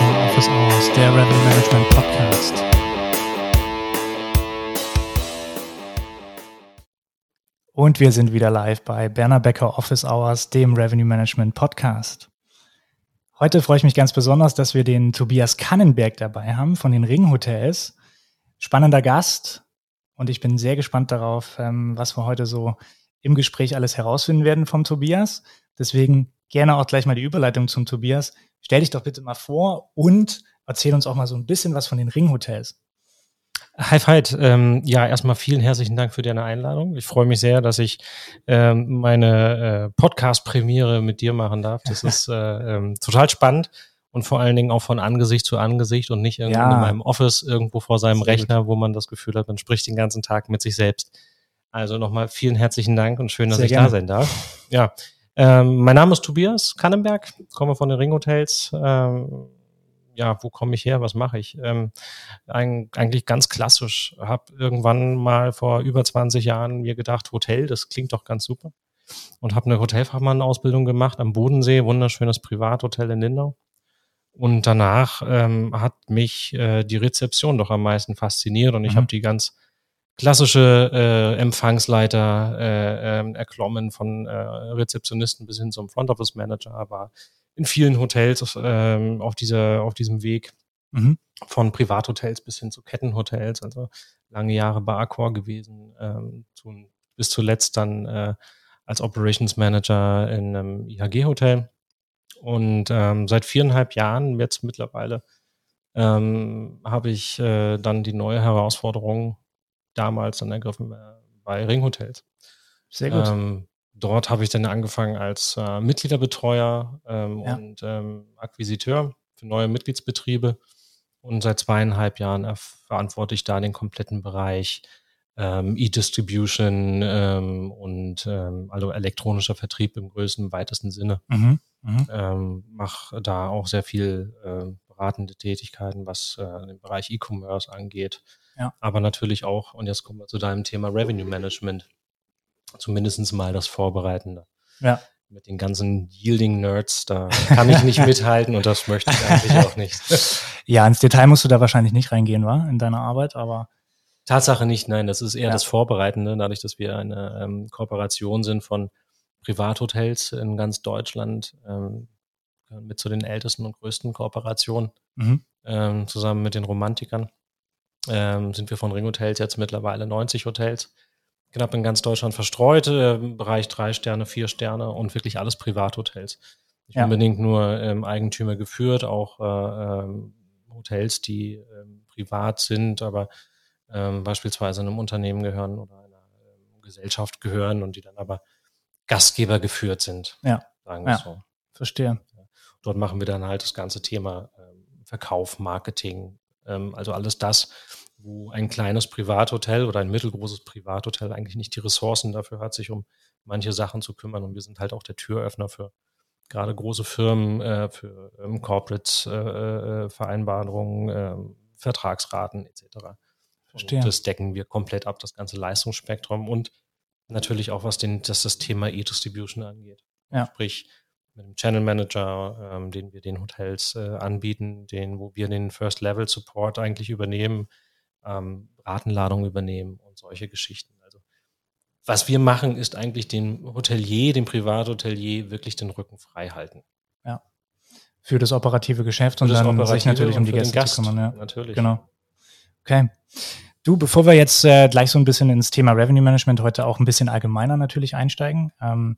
Office Hours, der Revenue Management Podcast. Und wir sind wieder live bei Berner Becker Office Hours, dem Revenue Management Podcast. Heute freue ich mich ganz besonders, dass wir den Tobias Kannenberg dabei haben von den Ring Hotels. Spannender Gast und ich bin sehr gespannt darauf, ähm, was wir heute so im Gespräch alles herausfinden werden vom Tobias. Deswegen gerne auch gleich mal die Überleitung zum Tobias. Stell dich doch bitte mal vor und erzähl uns auch mal so ein bisschen was von den Ringhotels. Hi Veit, ähm, ja, erstmal vielen herzlichen Dank für deine Einladung. Ich freue mich sehr, dass ich ähm, meine äh, Podcast-Premiere mit dir machen darf. Das ist äh, ähm, total spannend und vor allen Dingen auch von Angesicht zu Angesicht und nicht ja. in meinem Office irgendwo vor seinem Rechner, wo man das Gefühl hat, man spricht den ganzen Tag mit sich selbst. Also nochmal vielen herzlichen Dank und schön, dass sehr ich gerne. da sein darf. Ja, ähm, mein Name ist Tobias Kannenberg, komme von den Ringhotels. Ähm, ja, wo komme ich her? Was mache ich? Ähm, ein, eigentlich ganz klassisch. Habe irgendwann mal vor über 20 Jahren mir gedacht, Hotel, das klingt doch ganz super. Und habe eine Hotelfachmann-Ausbildung gemacht am Bodensee, wunderschönes Privathotel in Lindau. Und danach ähm, hat mich äh, die Rezeption doch am meisten fasziniert und ich mhm. habe die ganz klassische äh, Empfangsleiter äh, äh, erklommen von äh, Rezeptionisten bis hin zum Front Office Manager, war in vielen Hotels äh, auf dieser auf diesem Weg mhm. von Privathotels bis hin zu Kettenhotels, also lange Jahre bei Accor gewesen, ähm, zu, bis zuletzt dann äh, als Operations Manager in einem IHG Hotel und ähm, seit viereinhalb Jahren jetzt mittlerweile ähm, habe ich äh, dann die neue Herausforderung damals dann ergriffen bei Ringhotels. Sehr gut. Ähm, dort habe ich dann angefangen als äh, Mitgliederbetreuer ähm, ja. und ähm, Akquisiteur für neue Mitgliedsbetriebe. Und seit zweieinhalb Jahren verantworte ich da den kompletten Bereich ähm, E-Distribution ähm, und ähm, also elektronischer Vertrieb im größten, weitesten Sinne. Mhm. Mhm. Ähm, mache da auch sehr viel äh, beratende Tätigkeiten, was äh, den Bereich E-Commerce angeht. Ja. Aber natürlich auch, und jetzt kommen wir zu deinem Thema Revenue Management, zumindest mal das Vorbereitende. Ja. Mit den ganzen Yielding-Nerds, da kann ich nicht mithalten und das möchte ich eigentlich auch nicht. Ja, ins Detail musst du da wahrscheinlich nicht reingehen, wa? In deiner Arbeit, aber. Tatsache nicht, nein, das ist eher ja. das Vorbereitende, dadurch, dass wir eine ähm, Kooperation sind von Privathotels in ganz Deutschland, ähm, mit zu den ältesten und größten Kooperationen, mhm. ähm, zusammen mit den Romantikern ähm, sind wir von Ringhotels jetzt mittlerweile 90 Hotels, knapp in ganz Deutschland verstreut, äh, im Bereich drei Sterne, vier Sterne und wirklich alles Privathotels. Nicht ja. unbedingt nur ähm, Eigentümer geführt, auch äh, ähm, Hotels, die ähm, privat sind, aber ähm, beispielsweise einem Unternehmen gehören oder einer ähm, Gesellschaft gehören und die dann aber Gastgeber geführt sind. Ja. Sagen wir ja. so. Verstehe. Dort machen wir dann halt das ganze Thema ähm, Verkauf, Marketing, also alles das, wo ein kleines Privathotel oder ein mittelgroßes Privathotel eigentlich nicht die Ressourcen dafür hat, sich um manche Sachen zu kümmern. Und wir sind halt auch der Türöffner für gerade große Firmen, äh, für ähm, Corporate-Vereinbarungen, äh, äh, ähm, Vertragsraten etc. Verstehe. Und das decken wir komplett ab, das ganze Leistungsspektrum und natürlich auch was den, das, das Thema E-Distribution angeht. Ja. Sprich, mit dem Channel Manager, ähm, den wir den Hotels äh, anbieten, den, wo wir den First Level Support eigentlich übernehmen, ähm, Ratenladung übernehmen und solche Geschichten. Also was wir machen, ist eigentlich dem Hotelier, dem Privathotelier wirklich den Rücken frei halten. Ja. Für das operative Geschäft und dann operative sich natürlich um die Gäste Gast, zu kümmern. Ja. Natürlich. Genau. Okay. Du, bevor wir jetzt äh, gleich so ein bisschen ins Thema Revenue Management heute auch ein bisschen allgemeiner natürlich einsteigen, ähm,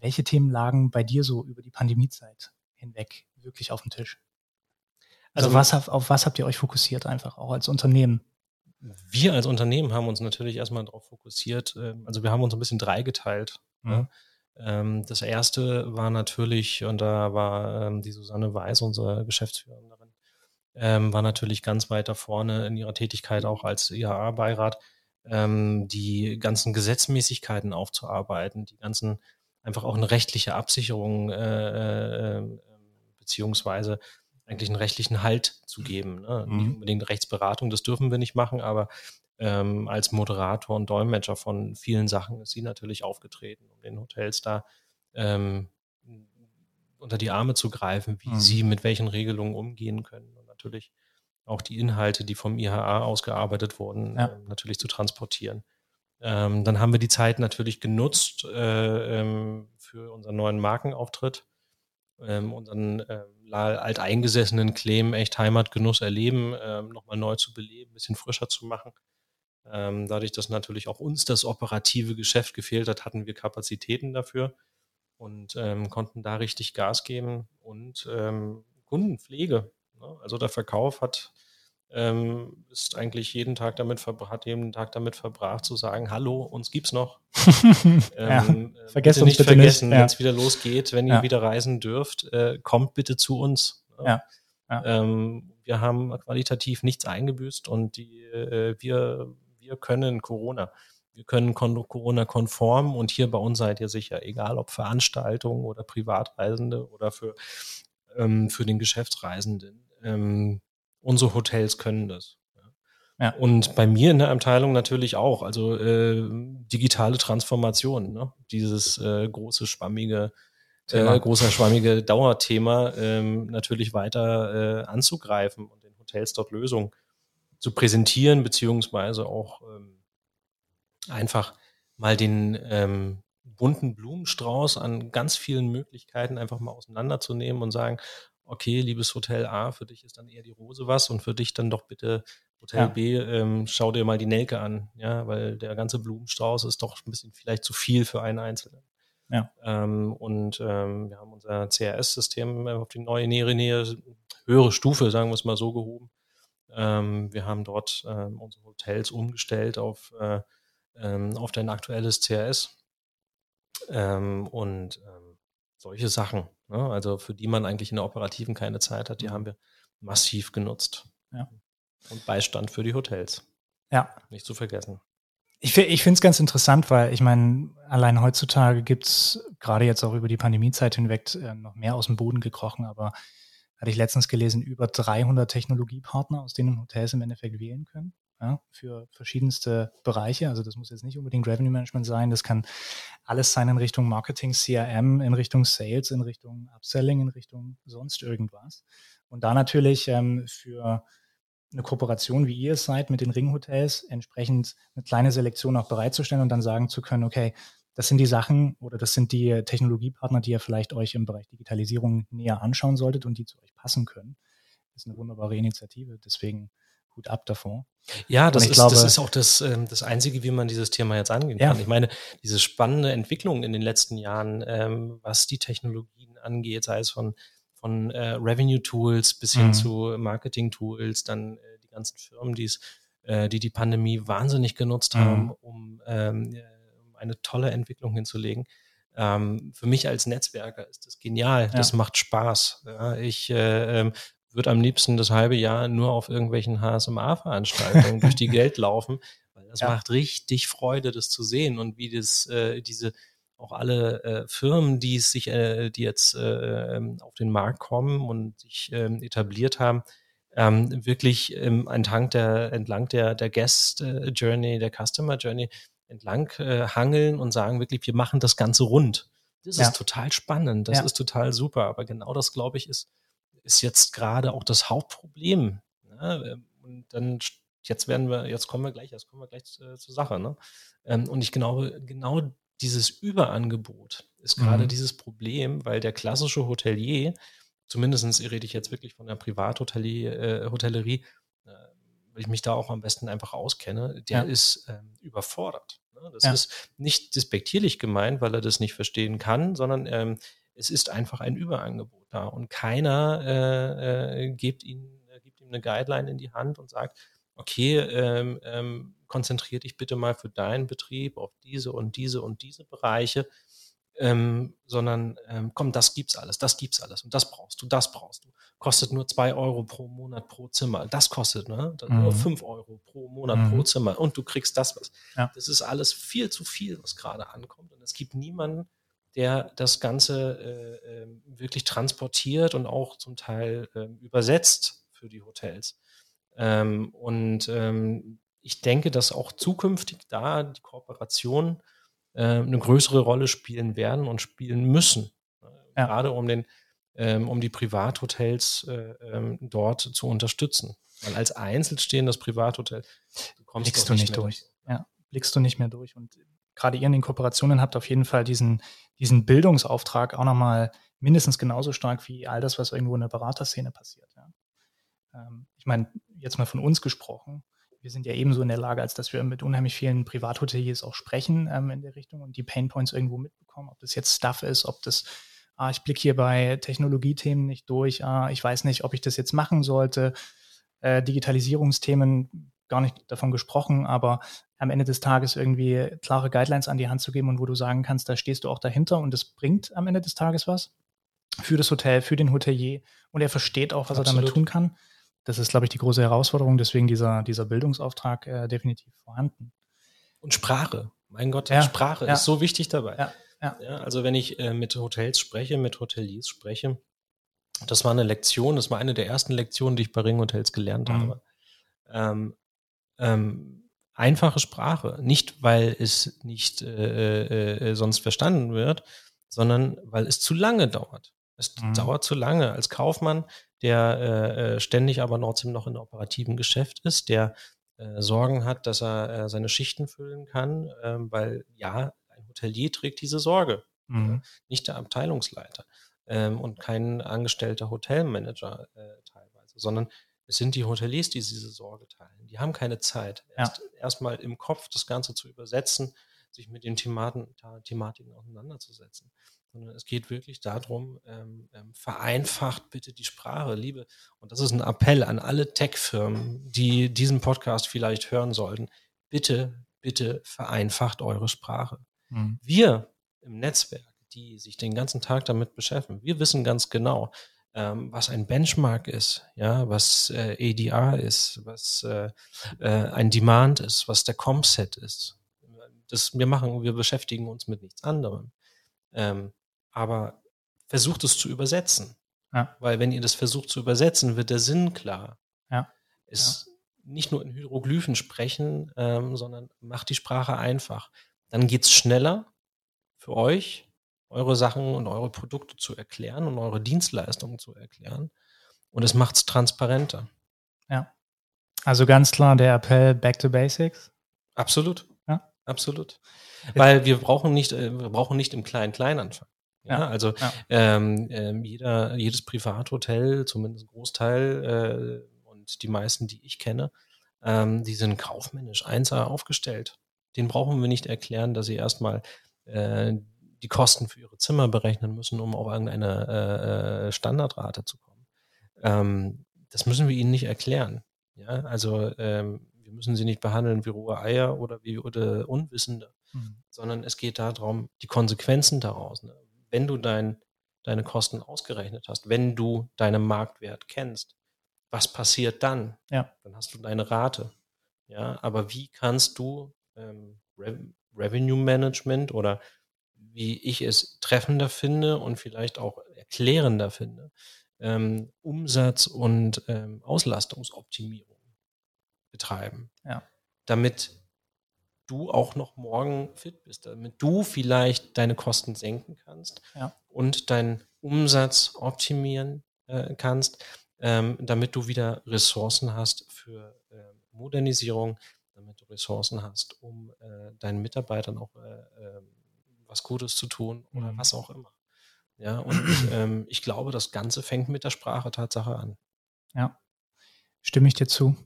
welche Themen lagen bei dir so über die Pandemiezeit hinweg wirklich auf dem Tisch? Also, also was, auf was habt ihr euch fokussiert einfach, auch als Unternehmen? Wir als Unternehmen haben uns natürlich erstmal darauf fokussiert, ähm, also wir haben uns ein bisschen dreigeteilt. Mhm. Ne? Das erste war natürlich, und da war ähm, die Susanne Weiß, unsere Geschäftsführerin, war natürlich ganz weit da vorne in ihrer Tätigkeit auch als IAA-Beirat, die ganzen Gesetzmäßigkeiten aufzuarbeiten, die ganzen einfach auch eine rechtliche Absicherung äh, äh, beziehungsweise eigentlich einen rechtlichen Halt zu geben. Ne? Mhm. Nicht unbedingt Rechtsberatung, das dürfen wir nicht machen, aber ähm, als Moderator und Dolmetscher von vielen Sachen ist sie natürlich aufgetreten, um den Hotels da ähm, unter die Arme zu greifen, wie mhm. sie mit welchen Regelungen umgehen können und natürlich auch die Inhalte, die vom IHA ausgearbeitet wurden, ja. äh, natürlich zu transportieren. Ähm, dann haben wir die Zeit natürlich genutzt äh, ähm, für unseren neuen Markenauftritt, ähm, unseren äh, alteingesessenen Claim echt Heimatgenuss erleben, ähm, nochmal neu zu beleben, ein bisschen frischer zu machen. Ähm, dadurch, dass natürlich auch uns das operative Geschäft gefehlt hat, hatten wir Kapazitäten dafür und ähm, konnten da richtig Gas geben und ähm, Kundenpflege. Ne? Also der Verkauf hat ähm, ist eigentlich jeden Tag damit hat jeden Tag damit verbracht zu sagen, hallo, uns gibt's noch. ja, ähm, äh, vergesst nicht bitte vergessen, wenn es wieder losgeht, wenn ihr wieder reisen dürft, äh, kommt bitte zu uns. Ja. Ähm, wir haben qualitativ nichts eingebüßt und die, äh, wir, wir können Corona. Wir können Corona-konform und hier bei uns seid ihr sicher, egal ob Veranstaltungen oder Privatreisende oder für, ähm, für den Geschäftsreisenden. Ähm, unsere Hotels können das. Ja. Und bei mir in der Abteilung natürlich auch. Also äh, digitale Transformation, ne? dieses äh, große schwammige, äh, großer schwammige Dauerthema ähm, natürlich weiter äh, anzugreifen und den Hotels dort Lösungen zu präsentieren, beziehungsweise auch ähm, einfach mal den ähm, bunten Blumenstrauß an ganz vielen Möglichkeiten einfach mal auseinanderzunehmen und sagen, okay, liebes Hotel A, für dich ist dann eher die Rose was und für dich dann doch bitte Hotel ja. B, ähm, schau dir mal die Nelke an, ja, weil der ganze Blumenstrauß ist doch ein bisschen vielleicht zu viel für einen Einzelnen. Ja. Ähm, und ähm, wir haben unser CRS-System auf die neue nähere Nähe, höhere Stufe, sagen wir es mal so, gehoben. Ähm, wir haben dort ähm, unsere Hotels umgestellt auf, äh, ähm, auf dein aktuelles CRS. Und solche Sachen, ne? also für die man eigentlich in der Operativen keine Zeit hat, die mhm. haben wir massiv genutzt. Ja. Und Beistand für die Hotels. Ja. Nicht zu vergessen. Ich, ich finde es ganz interessant, weil ich meine, allein heutzutage gibt es gerade jetzt auch über die Pandemiezeit hinweg äh, noch mehr aus dem Boden gekrochen, aber hatte ich letztens gelesen, über 300 Technologiepartner, aus denen Hotels im Endeffekt wählen können ja, für verschiedenste Bereiche. Also das muss jetzt nicht unbedingt Revenue Management sein, das kann alles sein in Richtung Marketing, CRM, in Richtung Sales, in Richtung Upselling, in Richtung sonst irgendwas. Und da natürlich ähm, für eine Kooperation, wie ihr es seid, mit den Ringhotels, entsprechend eine kleine Selektion auch bereitzustellen und dann sagen zu können, okay, das sind die Sachen oder das sind die Technologiepartner, die ihr vielleicht euch im Bereich Digitalisierung näher anschauen solltet und die zu euch passen können. Das ist eine wunderbare Initiative. Deswegen gut ab davon. Ja, das, ist, glaube, das ist auch das, ähm, das Einzige, wie man dieses Thema jetzt angehen ja. kann. Ich meine, diese spannende Entwicklung in den letzten Jahren, ähm, was die Technologien angeht, sei es von, von äh, Revenue-Tools bis hin mhm. zu Marketing-Tools, dann äh, die ganzen Firmen, die's, äh, die die Pandemie wahnsinnig genutzt mhm. haben, um, ähm, um eine tolle Entwicklung hinzulegen. Ähm, für mich als Netzwerker ist das genial. Ja. Das macht Spaß. Ja, ich äh, würde am liebsten das halbe Jahr nur auf irgendwelchen HSMA-Veranstaltungen durch die Geld laufen, weil das ja. macht richtig Freude, das zu sehen und wie das äh, diese auch alle äh, Firmen, die es sich, äh, die jetzt äh, ähm, auf den Markt kommen und sich ähm, etabliert haben, ähm, wirklich ähm, entlang der entlang der der Guest äh, Journey, der Customer Journey entlang äh, hangeln und sagen wirklich, wir machen das Ganze rund. Das ja. ist total spannend, das ja. ist total super. Aber genau das glaube ich ist ist jetzt gerade auch das Hauptproblem. Ne? Und dann jetzt werden wir, jetzt kommen wir gleich, jetzt kommen wir gleich äh, zur Sache. Ne? Ähm, und ich glaube, genau dieses Überangebot ist gerade mhm. dieses Problem, weil der klassische Hotelier, zumindest rede ich jetzt wirklich von der Privathotellerie, äh, äh, weil ich mich da auch am besten einfach auskenne, der ja. ist ähm, überfordert. Ne? Das ja. ist nicht despektierlich gemeint, weil er das nicht verstehen kann, sondern ähm, es ist einfach ein Überangebot da und keiner äh, äh, gibt, ihm, äh, gibt ihm eine Guideline in die Hand und sagt, okay, ähm, ähm, konzentrier dich bitte mal für deinen Betrieb auf diese und diese und diese Bereiche, ähm, sondern ähm, komm, das gibt's alles, das gibt's alles und das brauchst du, das brauchst du. Kostet nur zwei Euro pro Monat pro Zimmer. Das kostet ne? Das mhm. nur fünf Euro pro Monat mhm. pro Zimmer und du kriegst das was. Ja. Das ist alles viel zu viel, was gerade ankommt und es gibt niemanden, der das Ganze äh, ähm, wirklich transportiert und auch zum Teil äh, übersetzt für die Hotels. Ähm, und ähm, ich denke, dass auch zukünftig da die Kooperationen äh, eine größere Rolle spielen werden und spielen müssen. Ja. Gerade um den, ähm, um die Privathotels äh, ähm, dort zu unterstützen. Weil als einzelstehendes Privathotel blickst du nicht, durch. durch. Ja, blickst du nicht mehr durch. Und gerade ihr in den Kooperationen habt auf jeden Fall diesen, diesen Bildungsauftrag auch nochmal mindestens genauso stark wie all das, was irgendwo in der Beraterszene passiert. Ja. Ähm, ich meine, jetzt mal von uns gesprochen, wir sind ja ebenso in der Lage, als dass wir mit unheimlich vielen Privathoteliers auch sprechen ähm, in der Richtung und die Painpoints irgendwo mitbekommen, ob das jetzt Stuff ist, ob das, ah, ich blicke hier bei Technologiethemen nicht durch, ah, ich weiß nicht, ob ich das jetzt machen sollte, äh, Digitalisierungsthemen gar nicht davon gesprochen, aber am Ende des Tages irgendwie klare Guidelines an die Hand zu geben und wo du sagen kannst, da stehst du auch dahinter und es bringt am Ende des Tages was für das Hotel, für den Hotelier und er versteht auch, was Absolut. er damit tun kann. Das ist, glaube ich, die große Herausforderung, deswegen dieser, dieser Bildungsauftrag äh, definitiv vorhanden. Und Sprache, mein Gott, ja, Sprache ja. ist so wichtig dabei. Ja, ja. also wenn ich äh, mit Hotels spreche, mit Hoteliers spreche, das war eine Lektion, das war eine der ersten Lektionen, die ich bei Ring Hotels gelernt mhm. habe. Ähm, ähm, einfache Sprache, nicht weil es nicht äh, äh, äh sonst verstanden wird, sondern weil es zu lange dauert. Es mhm. dauert zu lange. Als Kaufmann, der äh, äh, ständig aber trotzdem noch in operativen Geschäft ist, der äh, Sorgen hat, dass er äh, seine Schichten füllen kann, ähm, weil ja, ein Hotelier trägt diese Sorge, mhm. nicht der Abteilungsleiter ähm, und kein angestellter Hotelmanager äh, teilweise, sondern es sind die Hoteliers, die diese Sorge teilen. Die haben keine Zeit, erst ja. erstmal im Kopf das Ganze zu übersetzen, sich mit den Thematen, Thematiken auseinanderzusetzen sondern es geht wirklich darum, ähm, ähm, vereinfacht bitte die Sprache, liebe. Und das ist ein Appell an alle Tech-Firmen, die diesen Podcast vielleicht hören sollten. Bitte, bitte vereinfacht eure Sprache. Mhm. Wir im Netzwerk, die sich den ganzen Tag damit beschäftigen, wir wissen ganz genau, ähm, was ein Benchmark ist, ja, was äh, ADR ist, was äh, äh, ein Demand ist, was der Comset ist. Das wir machen, wir beschäftigen uns mit nichts anderem. Ähm, aber versucht es zu übersetzen. Ja. Weil wenn ihr das versucht zu übersetzen, wird der Sinn klar. Ja. Es ja. nicht nur in Hieroglyphen sprechen, ähm, sondern macht die Sprache einfach. Dann geht es schneller für euch, eure Sachen und eure Produkte zu erklären und eure Dienstleistungen zu erklären. Und es macht es transparenter. Ja. Also ganz klar der Appell Back to Basics. Absolut. Ja. Absolut. Weil wir brauchen nicht, äh, wir brauchen nicht im Klein-Klein anfangen. Ja, also ja. Ähm, ähm, jeder, jedes Privathotel, zumindest ein Großteil äh, und die meisten, die ich kenne, ähm, die sind kaufmännisch 1A aufgestellt. Den brauchen wir nicht erklären, dass sie erstmal äh, die Kosten für ihre Zimmer berechnen müssen, um auf irgendeine äh, äh Standardrate zu kommen. Ähm, das müssen wir ihnen nicht erklären. Ja, also ähm, wir müssen sie nicht behandeln wie rohe Eier oder wie oder Unwissende, mhm. sondern es geht darum, die Konsequenzen daraus. Ne? wenn du dein, deine Kosten ausgerechnet hast, wenn du deinen Marktwert kennst, was passiert dann? Ja. Dann hast du deine Rate. Ja, aber wie kannst du ähm, Re Revenue Management oder wie ich es treffender finde und vielleicht auch erklärender finde, ähm, Umsatz und ähm, Auslastungsoptimierung betreiben. Ja. Damit du auch noch morgen fit bist, damit du vielleicht deine Kosten senken kannst ja. und deinen Umsatz optimieren äh, kannst, ähm, damit du wieder Ressourcen hast für äh, Modernisierung, damit du Ressourcen hast, um äh, deinen Mitarbeitern auch äh, ähm, was Gutes zu tun oder mhm. was auch immer. Ja, und ähm, ich glaube, das Ganze fängt mit der Sprache Tatsache an. Ja, stimme ich dir zu.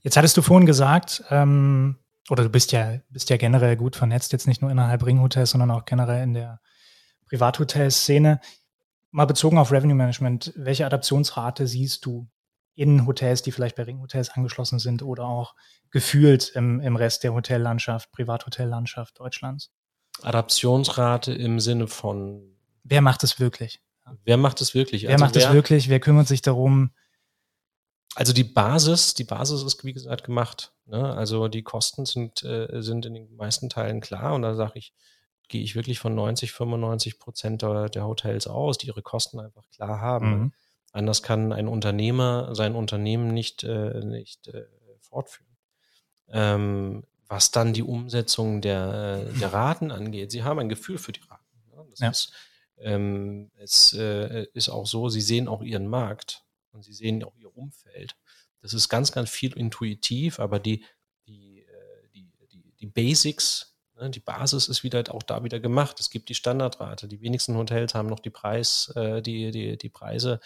Jetzt hattest du vorhin gesagt, ähm, oder du bist ja, bist ja generell gut vernetzt, jetzt nicht nur innerhalb Ringhotels, sondern auch generell in der Privathotelszene. Mal bezogen auf Revenue Management, welche Adaptionsrate siehst du in Hotels, die vielleicht bei Ringhotels angeschlossen sind oder auch gefühlt im, im Rest der Hotellandschaft, Privathotellandschaft Deutschlands? Adaptionsrate im Sinne von. Wer macht es wirklich? Wer macht es wirklich? Wer also macht es wirklich? Wer kümmert sich darum? Also die Basis, die Basis ist wie gesagt gemacht. Ne? Also die Kosten sind, äh, sind in den meisten Teilen klar und da sage ich, gehe ich wirklich von 90, 95 Prozent der, der, Hotels aus, die ihre Kosten einfach klar haben. Mhm. Anders kann ein Unternehmer sein Unternehmen nicht, äh, nicht äh, fortführen. Ähm, was dann die Umsetzung der, der Raten angeht, sie haben ein Gefühl für die Raten. Ne? Das ja. ist ähm, es äh, ist auch so, sie sehen auch ihren Markt und sie sehen auch ihr Umfeld. Das ist ganz, ganz viel intuitiv, aber die, die, äh, die, die, die Basics, ne, die Basis ist wieder auch da wieder gemacht. Es gibt die Standardrate. Die wenigsten Hotels haben noch die Preis, äh, die, die, die Preise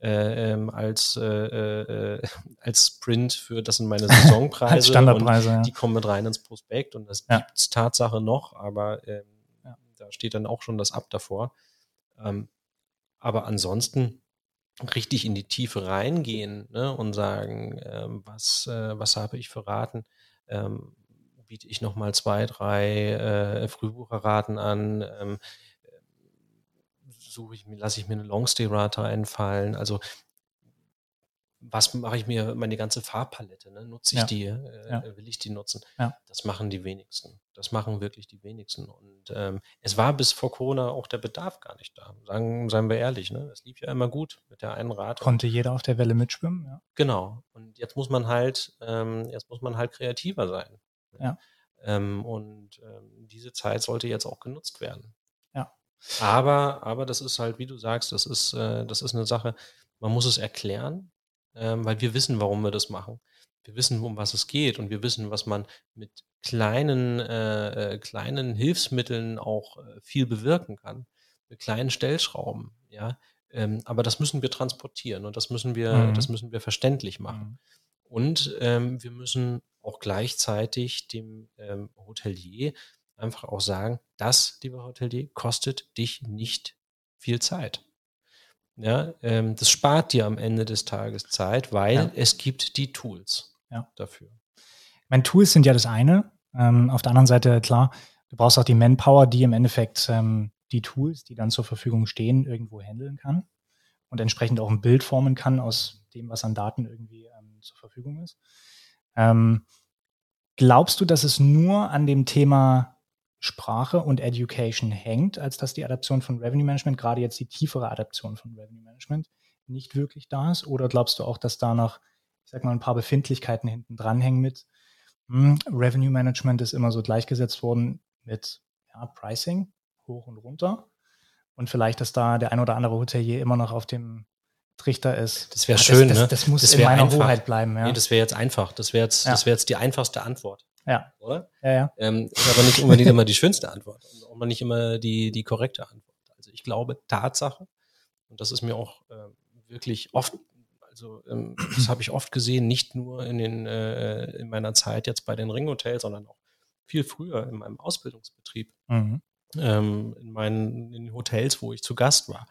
äh, ähm, als, äh, äh, als Sprint für, das sind meine Saisonpreise. als Standardpreise, ja. Die kommen mit rein ins Prospekt und das ja. gibt es Tatsache noch, aber ähm, ja. da steht dann auch schon das Ab davor. Ähm, aber ansonsten richtig in die Tiefe reingehen ne, und sagen, ähm, was, äh, was habe ich für Raten? Ähm, biete ich nochmal zwei, drei äh, Frühbucherraten an? Suche ich mir, lasse ich mir eine Longstay-Rate einfallen. Also was mache ich mir, meine ganze Farbpalette, ne? nutze ich ja. die, äh, ja. will ich die nutzen? Ja. Das machen die wenigsten. Das machen wirklich die wenigsten. Und ähm, es war bis vor Corona auch der Bedarf gar nicht da. Sagen, seien wir ehrlich, ne? Es lief ja immer gut mit der einen Rate. Konnte jeder auf der Welle mitschwimmen, ja. Genau. Und jetzt muss man halt, ähm, jetzt muss man halt kreativer sein. Ja. Ähm, und ähm, diese Zeit sollte jetzt auch genutzt werden. Aber, aber das ist halt, wie du sagst, das ist, äh, das ist eine Sache, man muss es erklären, ähm, weil wir wissen, warum wir das machen. Wir wissen, um was es geht und wir wissen, was man mit kleinen, äh, äh, kleinen Hilfsmitteln auch äh, viel bewirken kann. Mit kleinen Stellschrauben, ja. Ähm, aber das müssen wir transportieren und das müssen wir, mhm. das müssen wir verständlich machen. Mhm. Und ähm, wir müssen auch gleichzeitig dem ähm, Hotelier einfach auch sagen, das, lieber Hotelier, kostet dich nicht viel Zeit. Ja, ähm, das spart dir am Ende des Tages Zeit, weil ja. es gibt die Tools ja. dafür. Meine Tools sind ja das eine. Ähm, auf der anderen Seite, klar, du brauchst auch die Manpower, die im Endeffekt ähm, die Tools, die dann zur Verfügung stehen, irgendwo handeln kann und entsprechend auch ein Bild formen kann aus dem, was an Daten irgendwie ähm, zur Verfügung ist. Ähm, glaubst du, dass es nur an dem Thema Sprache und Education hängt, als dass die Adaption von Revenue Management, gerade jetzt die tiefere Adaption von Revenue Management, nicht wirklich da ist? Oder glaubst du auch, dass da noch, ich sag mal, ein paar Befindlichkeiten hinten dranhängen mit hm, Revenue Management ist immer so gleichgesetzt worden mit ja, Pricing hoch und runter. Und vielleicht, dass da der ein oder andere Hotelier immer noch auf dem Trichter ist. Das wäre schön, das, das, ne? Das muss das in meiner einfach. Hoheit bleiben, ja. Nee, das wäre jetzt einfach. Das wäre jetzt, ja. das wäre jetzt die einfachste Antwort. Ja. Oder? Ja, ja. Ähm, aber nicht unbedingt immer die schönste Antwort und auch nicht immer die, die korrekte Antwort. Also ich glaube, Tatsache, und das ist mir auch äh, wirklich oft, also ähm, das habe ich oft gesehen, nicht nur in, den, äh, in meiner Zeit jetzt bei den Ringhotels, sondern auch viel früher in meinem Ausbildungsbetrieb, mhm. ähm, in meinen in Hotels, wo ich zu Gast war.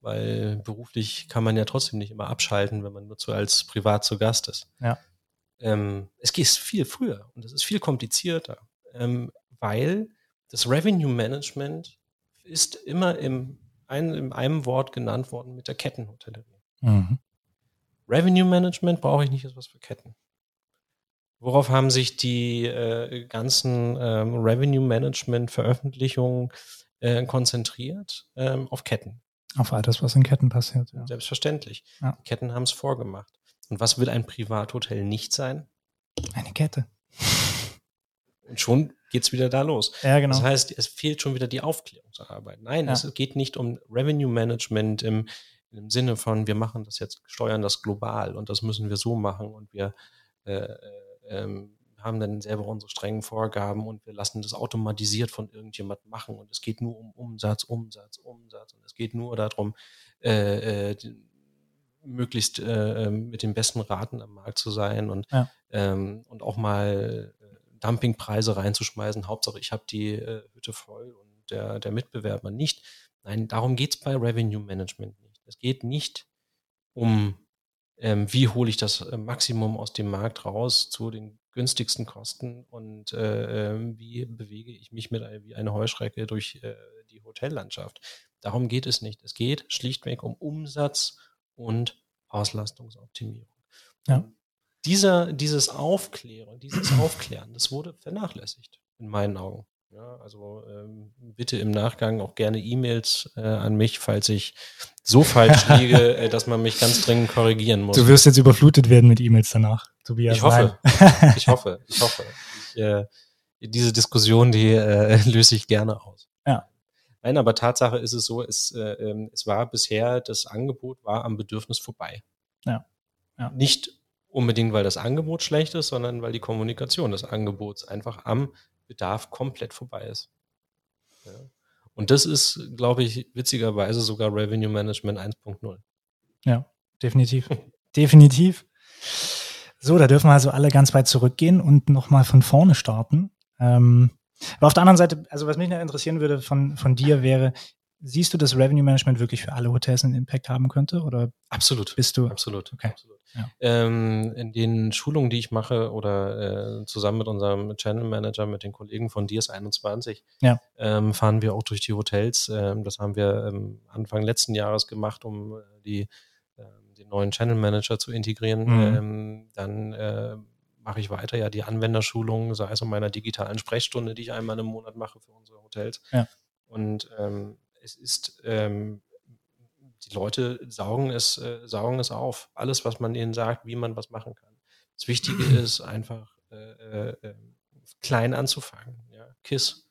Weil beruflich kann man ja trotzdem nicht immer abschalten, wenn man nur so als privat zu Gast ist. Ja. Ähm, es geht viel früher und es ist viel komplizierter, ähm, weil das Revenue Management ist immer im, ein, in einem Wort genannt worden mit der Kettenhotellerie. Mhm. Revenue Management brauche ich nicht als was für Ketten. Worauf haben sich die äh, ganzen ähm, Revenue Management Veröffentlichungen äh, konzentriert? Ähm, auf Ketten. Auf all das, was in Ketten passiert. Ja. Selbstverständlich. Ja. Ketten haben es vorgemacht. Und was will ein Privathotel nicht sein? Eine Kette. Und schon geht's wieder da los. Ja, genau. Das heißt, es fehlt schon wieder die Aufklärungsarbeit. Nein, ja. es geht nicht um Revenue Management im, im Sinne von, wir machen das jetzt, steuern das global und das müssen wir so machen und wir äh, äh, ähm, haben dann selber unsere strengen Vorgaben und wir lassen das automatisiert von irgendjemand machen und es geht nur um Umsatz, Umsatz, Umsatz und es geht nur darum, äh, äh, möglichst äh, ähm, mit den besten Raten am Markt zu sein und, ja. ähm, und auch mal äh, Dumpingpreise reinzuschmeißen. Hauptsache, ich habe die äh, Hütte voll und der, der Mitbewerber nicht. Nein, darum geht es bei Revenue Management nicht. Es geht nicht um, ähm, wie hole ich das äh, Maximum aus dem Markt raus zu den günstigsten Kosten und äh, äh, wie bewege ich mich mit wie eine Heuschrecke durch äh, die Hotellandschaft. Darum geht es nicht. Es geht schlichtweg um Umsatz und Auslastungsoptimierung. Ja. Dieser, dieses Aufklären, dieses Aufklären, das wurde vernachlässigt in meinen Augen. Ja, also ähm, bitte im Nachgang auch gerne E-Mails äh, an mich, falls ich so falsch liege, äh, dass man mich ganz dringend korrigieren muss. Du wirst jetzt überflutet werden mit E-Mails danach, Tobias. Ich hoffe, ich hoffe, ich hoffe. Ich, äh, diese Diskussion, die äh, löse ich gerne aus. Nein, aber Tatsache ist es so, es, äh, ähm, es war bisher, das Angebot war am Bedürfnis vorbei. Ja. ja. Nicht unbedingt, weil das Angebot schlecht ist, sondern weil die Kommunikation des Angebots einfach am Bedarf komplett vorbei ist. Ja. Und das ist, glaube ich, witzigerweise sogar Revenue Management 1.0. Ja, definitiv. definitiv. So, da dürfen wir also alle ganz weit zurückgehen und nochmal von vorne starten. Ähm, aber auf der anderen Seite, also was mich noch interessieren würde von, von dir wäre, siehst du, dass Revenue Management wirklich für alle Hotels einen Impact haben könnte? Oder absolut. Bist du? Absolut. Okay. absolut. Ja. Ähm, in den Schulungen, die ich mache oder äh, zusammen mit unserem Channel Manager, mit den Kollegen von DS21, ja. ähm, fahren wir auch durch die Hotels. Ähm, das haben wir ähm, Anfang letzten Jahres gemacht, um äh, die, äh, den neuen Channel Manager zu integrieren. Mhm. Ähm, dann äh, mache ich weiter ja die Anwenderschulung, sei es um meiner digitalen Sprechstunde, die ich einmal im Monat mache für unsere Hotels. Ja. Und ähm, es ist ähm, die Leute saugen es, äh, saugen es auf. Alles, was man ihnen sagt, wie man was machen kann. Das Wichtige ist einfach äh, äh, ähm, klein anzufangen. Ja? KISS.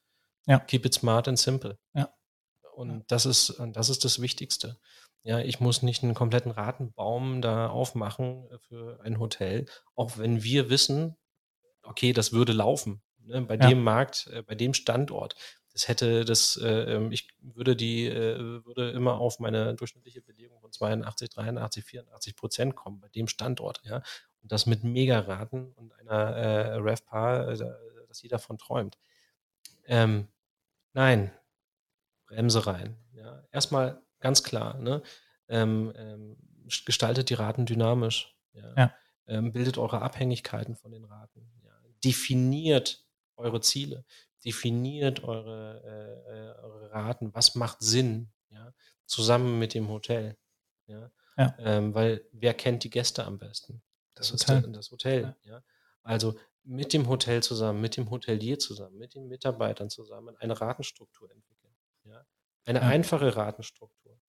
Ja. Keep it smart and simple. Ja. Und das ist, und das ist das Wichtigste. Ja, ich muss nicht einen kompletten Ratenbaum da aufmachen für ein Hotel, auch wenn wir wissen, okay, das würde laufen. Ne? Bei Ja. dem Markt, äh, bei dem Standort. Das hätte das, äh, ähm, ich würde die, äh, würde immer auf meine durchschnittliche Belegung von 82, 83, 84 Prozent kommen bei dem Standort, ja. Und das mit Megaraten und einer äh, RevPAR, äh, dass jeder davon träumt. Ähm, nein, Bremse rein. Ja. Erstmal ganz klar, ne? ähm, ähm, gestaltet die Raten dynamisch. Ja. Ja. Ähm, bildet eure Abhängigkeiten von den Raten. Ja. Definiert eure Ziele. Definiert eure, äh, äh, eure Raten. Was macht Sinn? Ja. Zusammen mit dem Hotel. Ja. Ähm, weil wer kennt die Gäste am besten? Das ist Hotel. das Hotel. Ja. Also mit dem Hotel zusammen, mit dem Hotelier zusammen, mit den Mitarbeitern zusammen eine Ratenstruktur entwickeln. Ja? Eine Ja. einfache Ratenstruktur,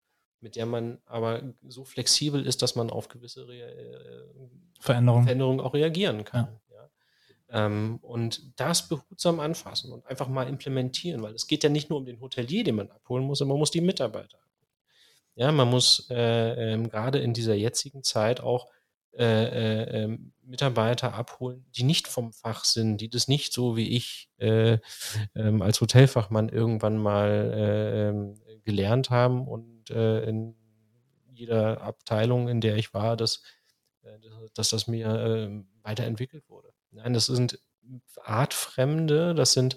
mit der man aber so flexibel ist, dass man auf gewisse Re äh, Veränderung. Veränderungen auch reagieren kann. Ja. Ähm, und das behutsam anfassen und einfach mal implementieren, weil es geht ja nicht nur um den Hotelier, den man abholen muss, sondern man muss die Mitarbeiter abholen. Ja, man muss äh, ähm, gerade in dieser jetzigen Zeit auch äh, äh, ähm, Mitarbeiter abholen, die nicht vom Fach sind, die das nicht so wie ich äh, ähm, als Hotelfachmann irgendwann mal äh, ähm, gelernt haben und äh, in jeder Abteilung, in der ich war, dass, äh, dass das mir weiterentwickelt wurde. Nein, das sind artfremde, das sind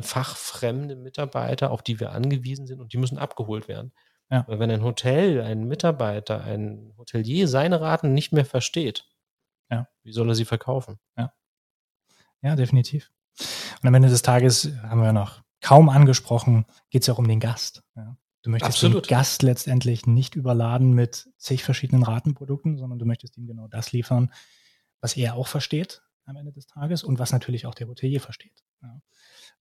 fachfremde Mitarbeiter, auf die wir angewiesen sind und die müssen abgeholt werden. Ja. Weil wenn ein Hotel, ein Mitarbeiter, ein Hotelier seine Raten nicht mehr versteht, Ja. wie soll er sie verkaufen? Ja, definitiv. Und am Ende des Tages haben wir noch kaum angesprochen, geht es ja auch um den Gast. Ja. Du möchtest Absolut. den Gast letztendlich nicht überladen mit zig verschiedenen Ratenprodukten, sondern du möchtest ihm genau das liefern, was er auch versteht am Ende des Tages und was natürlich auch der Hotelier versteht. Ja.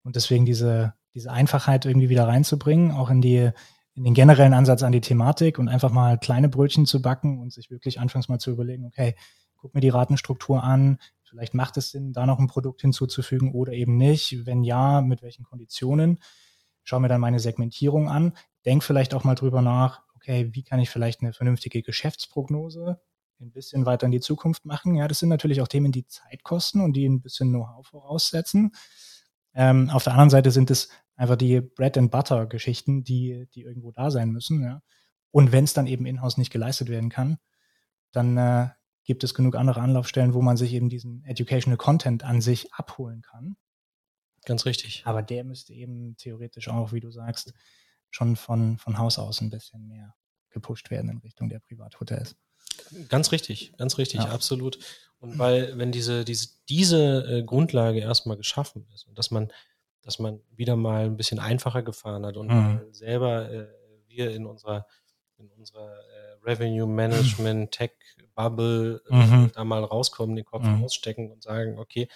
Und deswegen diese, diese Einfachheit irgendwie wieder reinzubringen, auch in die, in den generellen Ansatz an die Thematik und einfach mal kleine Brötchen zu backen und sich wirklich anfangs mal zu überlegen, okay, guck mir die Ratenstruktur an, vielleicht macht es Sinn, da noch ein Produkt hinzuzufügen oder eben nicht. Wenn ja, mit welchen Konditionen? Schau mir dann meine Segmentierung an. Denk vielleicht auch mal drüber nach, okay, wie kann ich vielleicht eine vernünftige Geschäftsprognose ein bisschen weiter in die Zukunft machen? Ja, das sind natürlich auch Themen, die Zeit kosten und die ein bisschen Know-how voraussetzen. Ähm, auf der anderen Seite sind es einfach die Bread and Butter Geschichten, die, die irgendwo da sein müssen. Ja. Und wenn es dann eben in-house nicht geleistet werden kann, dann äh, gibt es genug andere Anlaufstellen, wo man sich eben diesen Educational Content an sich abholen kann. Ganz richtig. Aber der müsste eben theoretisch auch, wie du sagst, schon von, von Haus aus ein bisschen mehr gepusht werden in Richtung der Privathotels. Ganz richtig, ganz richtig, Ja. absolut. Und weil, wenn diese, diese, diese äh, Grundlage erstmal geschaffen ist und dass man, dass man wieder mal ein bisschen einfacher gefahren hat und Mhm. selber äh, wir in unserer, in unserer äh, Revenue Management Tech Bubble äh, Mhm. da mal rauskommen, den Kopf Mhm. rausstecken und sagen, okay,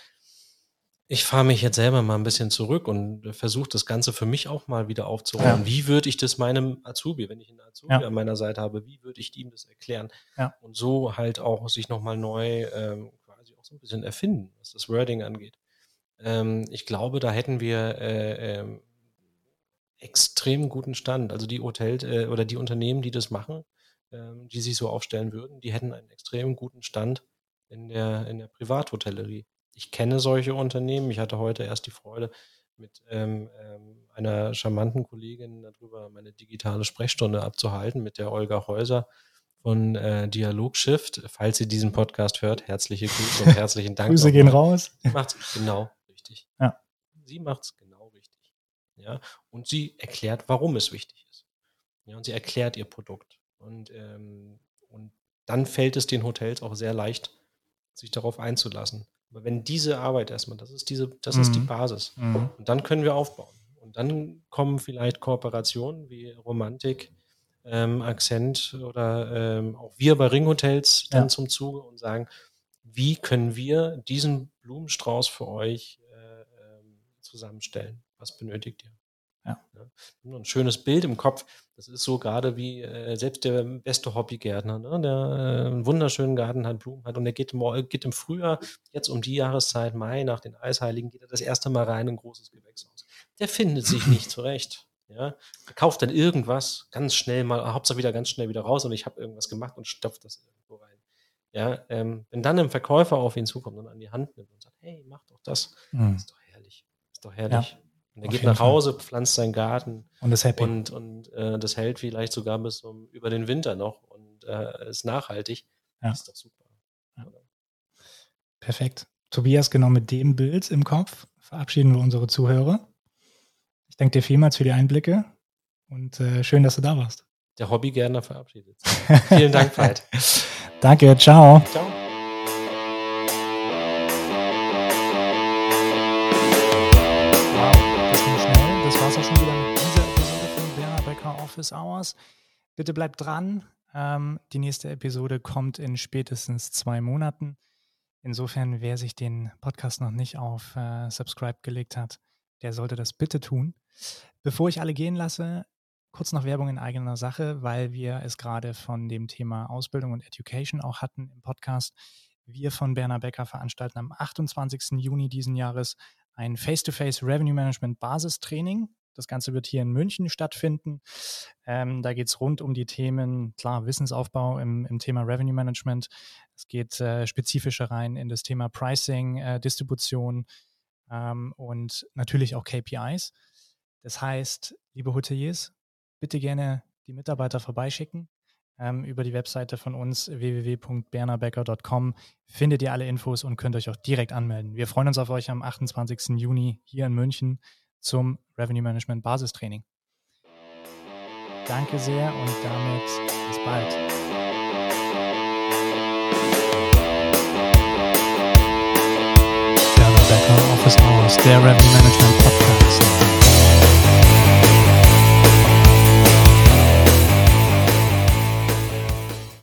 ich fahre mich jetzt selber mal ein bisschen zurück und versuche das Ganze für mich auch mal wieder aufzuräumen. Ja. Wie würde ich das meinem Azubi, wenn ich einen Azubi Ja. an meiner Seite habe, wie würde ich ihm das erklären? Ja. Und so halt auch sich nochmal neu ähm, quasi auch so ein bisschen erfinden, was das Wording angeht. Ähm, ich glaube, da hätten wir äh, ähm, extrem guten Stand. Also die Hotels äh, oder die Unternehmen, die das machen, ähm, die sich so aufstellen würden, die hätten einen extrem guten Stand in der, in der Privathotellerie. Ich kenne solche Unternehmen. Ich hatte heute erst die Freude, mit ähm, ähm, einer charmanten Kollegin darüber meine digitale Sprechstunde abzuhalten, mit der Olga Häuser von äh, Dialogshift. Falls sie diesen Podcast hört, herzliche Grüße und herzlichen Dank. Grüße gehen raus. Sie macht es genau richtig. Ja. Sie macht es genau richtig. Ja. Und sie erklärt, warum es wichtig ist. Ja, und sie erklärt ihr Produkt. Und, ähm, und dann fällt es den Hotels auch sehr leicht, sich darauf einzulassen. Aber wenn diese Arbeit erstmal, das ist diese, das mhm. ist die mhm. Basis. Mhm. Und dann können wir aufbauen. Und dann kommen vielleicht Kooperationen wie Romantik, ähm, Akzent oder ähm, auch wir bei Ringhotels dann ja. zum Zuge und sagen, wie können wir diesen Blumenstrauß für euch zusammenstellen? Was benötigt ihr? Ja. ja. Ein schönes Bild im Kopf. Das ist so gerade wie äh, selbst der beste Hobbygärtner, ne? der äh, einen wunderschönen Garten hat, Blumen hat und der geht im, geht im Frühjahr, jetzt um die Jahreszeit, Mai, nach den Eisheiligen, geht er das erste Mal rein in ein großes Gewächshaus. Der findet sich nicht zurecht. Ja, er kauft dann irgendwas ganz schnell mal, Hauptsache wieder ganz schnell wieder raus und ich habe irgendwas gemacht und stopft das irgendwo rein. Ja, ähm, wenn dann ein Verkäufer auf ihn zukommt und an die Hand nimmt und sagt, hey, mach doch das, mhm. ist doch ist doch herrlich. Ja. Und er geht nach Hause, Fall. pflanzt seinen Garten. Und ist happy. Und, und äh, das hält vielleicht sogar bis um, über den Winter noch und äh, ist nachhaltig. Ja. Ist doch super. Ja. Perfekt. Tobias, genau mit dem Bild im Kopf verabschieden wir unsere Zuhörer. Ich danke dir vielmals für die Einblicke und äh, schön, dass du da warst. Der Hobbygärtner verabschiedet. Vielen Dank, Veit. danke, ciao. Ciao. Office Hours. Bitte bleibt dran. Ähm, die nächste Episode kommt in spätestens zwei Monaten. Insofern, wer sich den Podcast noch nicht auf äh, Subscribe gelegt hat, der sollte das bitte tun. Bevor ich alle gehen lasse, kurz noch Werbung in eigener Sache, weil wir es gerade von dem Thema Ausbildung und Education auch hatten im Podcast. Wir von Berner Becker veranstalten am 28. Juni diesen Jahres ein Face-to-Face -face Revenue Management Basistraining. Das Ganze wird hier in München stattfinden. Ähm, da geht es rund um die Themen, klar, Wissensaufbau im, im Thema Revenue Management. Es geht äh, spezifischer rein in das Thema Pricing, äh, Distribution ähm, und natürlich auch KPIs. Das heißt, liebe Hoteliers, bitte gerne die Mitarbeiter vorbeischicken. Ähm, über die Webseite von uns www.bernerbecker.com findet ihr alle Infos und könnt euch auch direkt anmelden. Wir freuen uns auf euch am 28. Juni hier in München zum Revenue Management Basistraining. Danke sehr und damit bis bald. Der Revenue Management Podcast.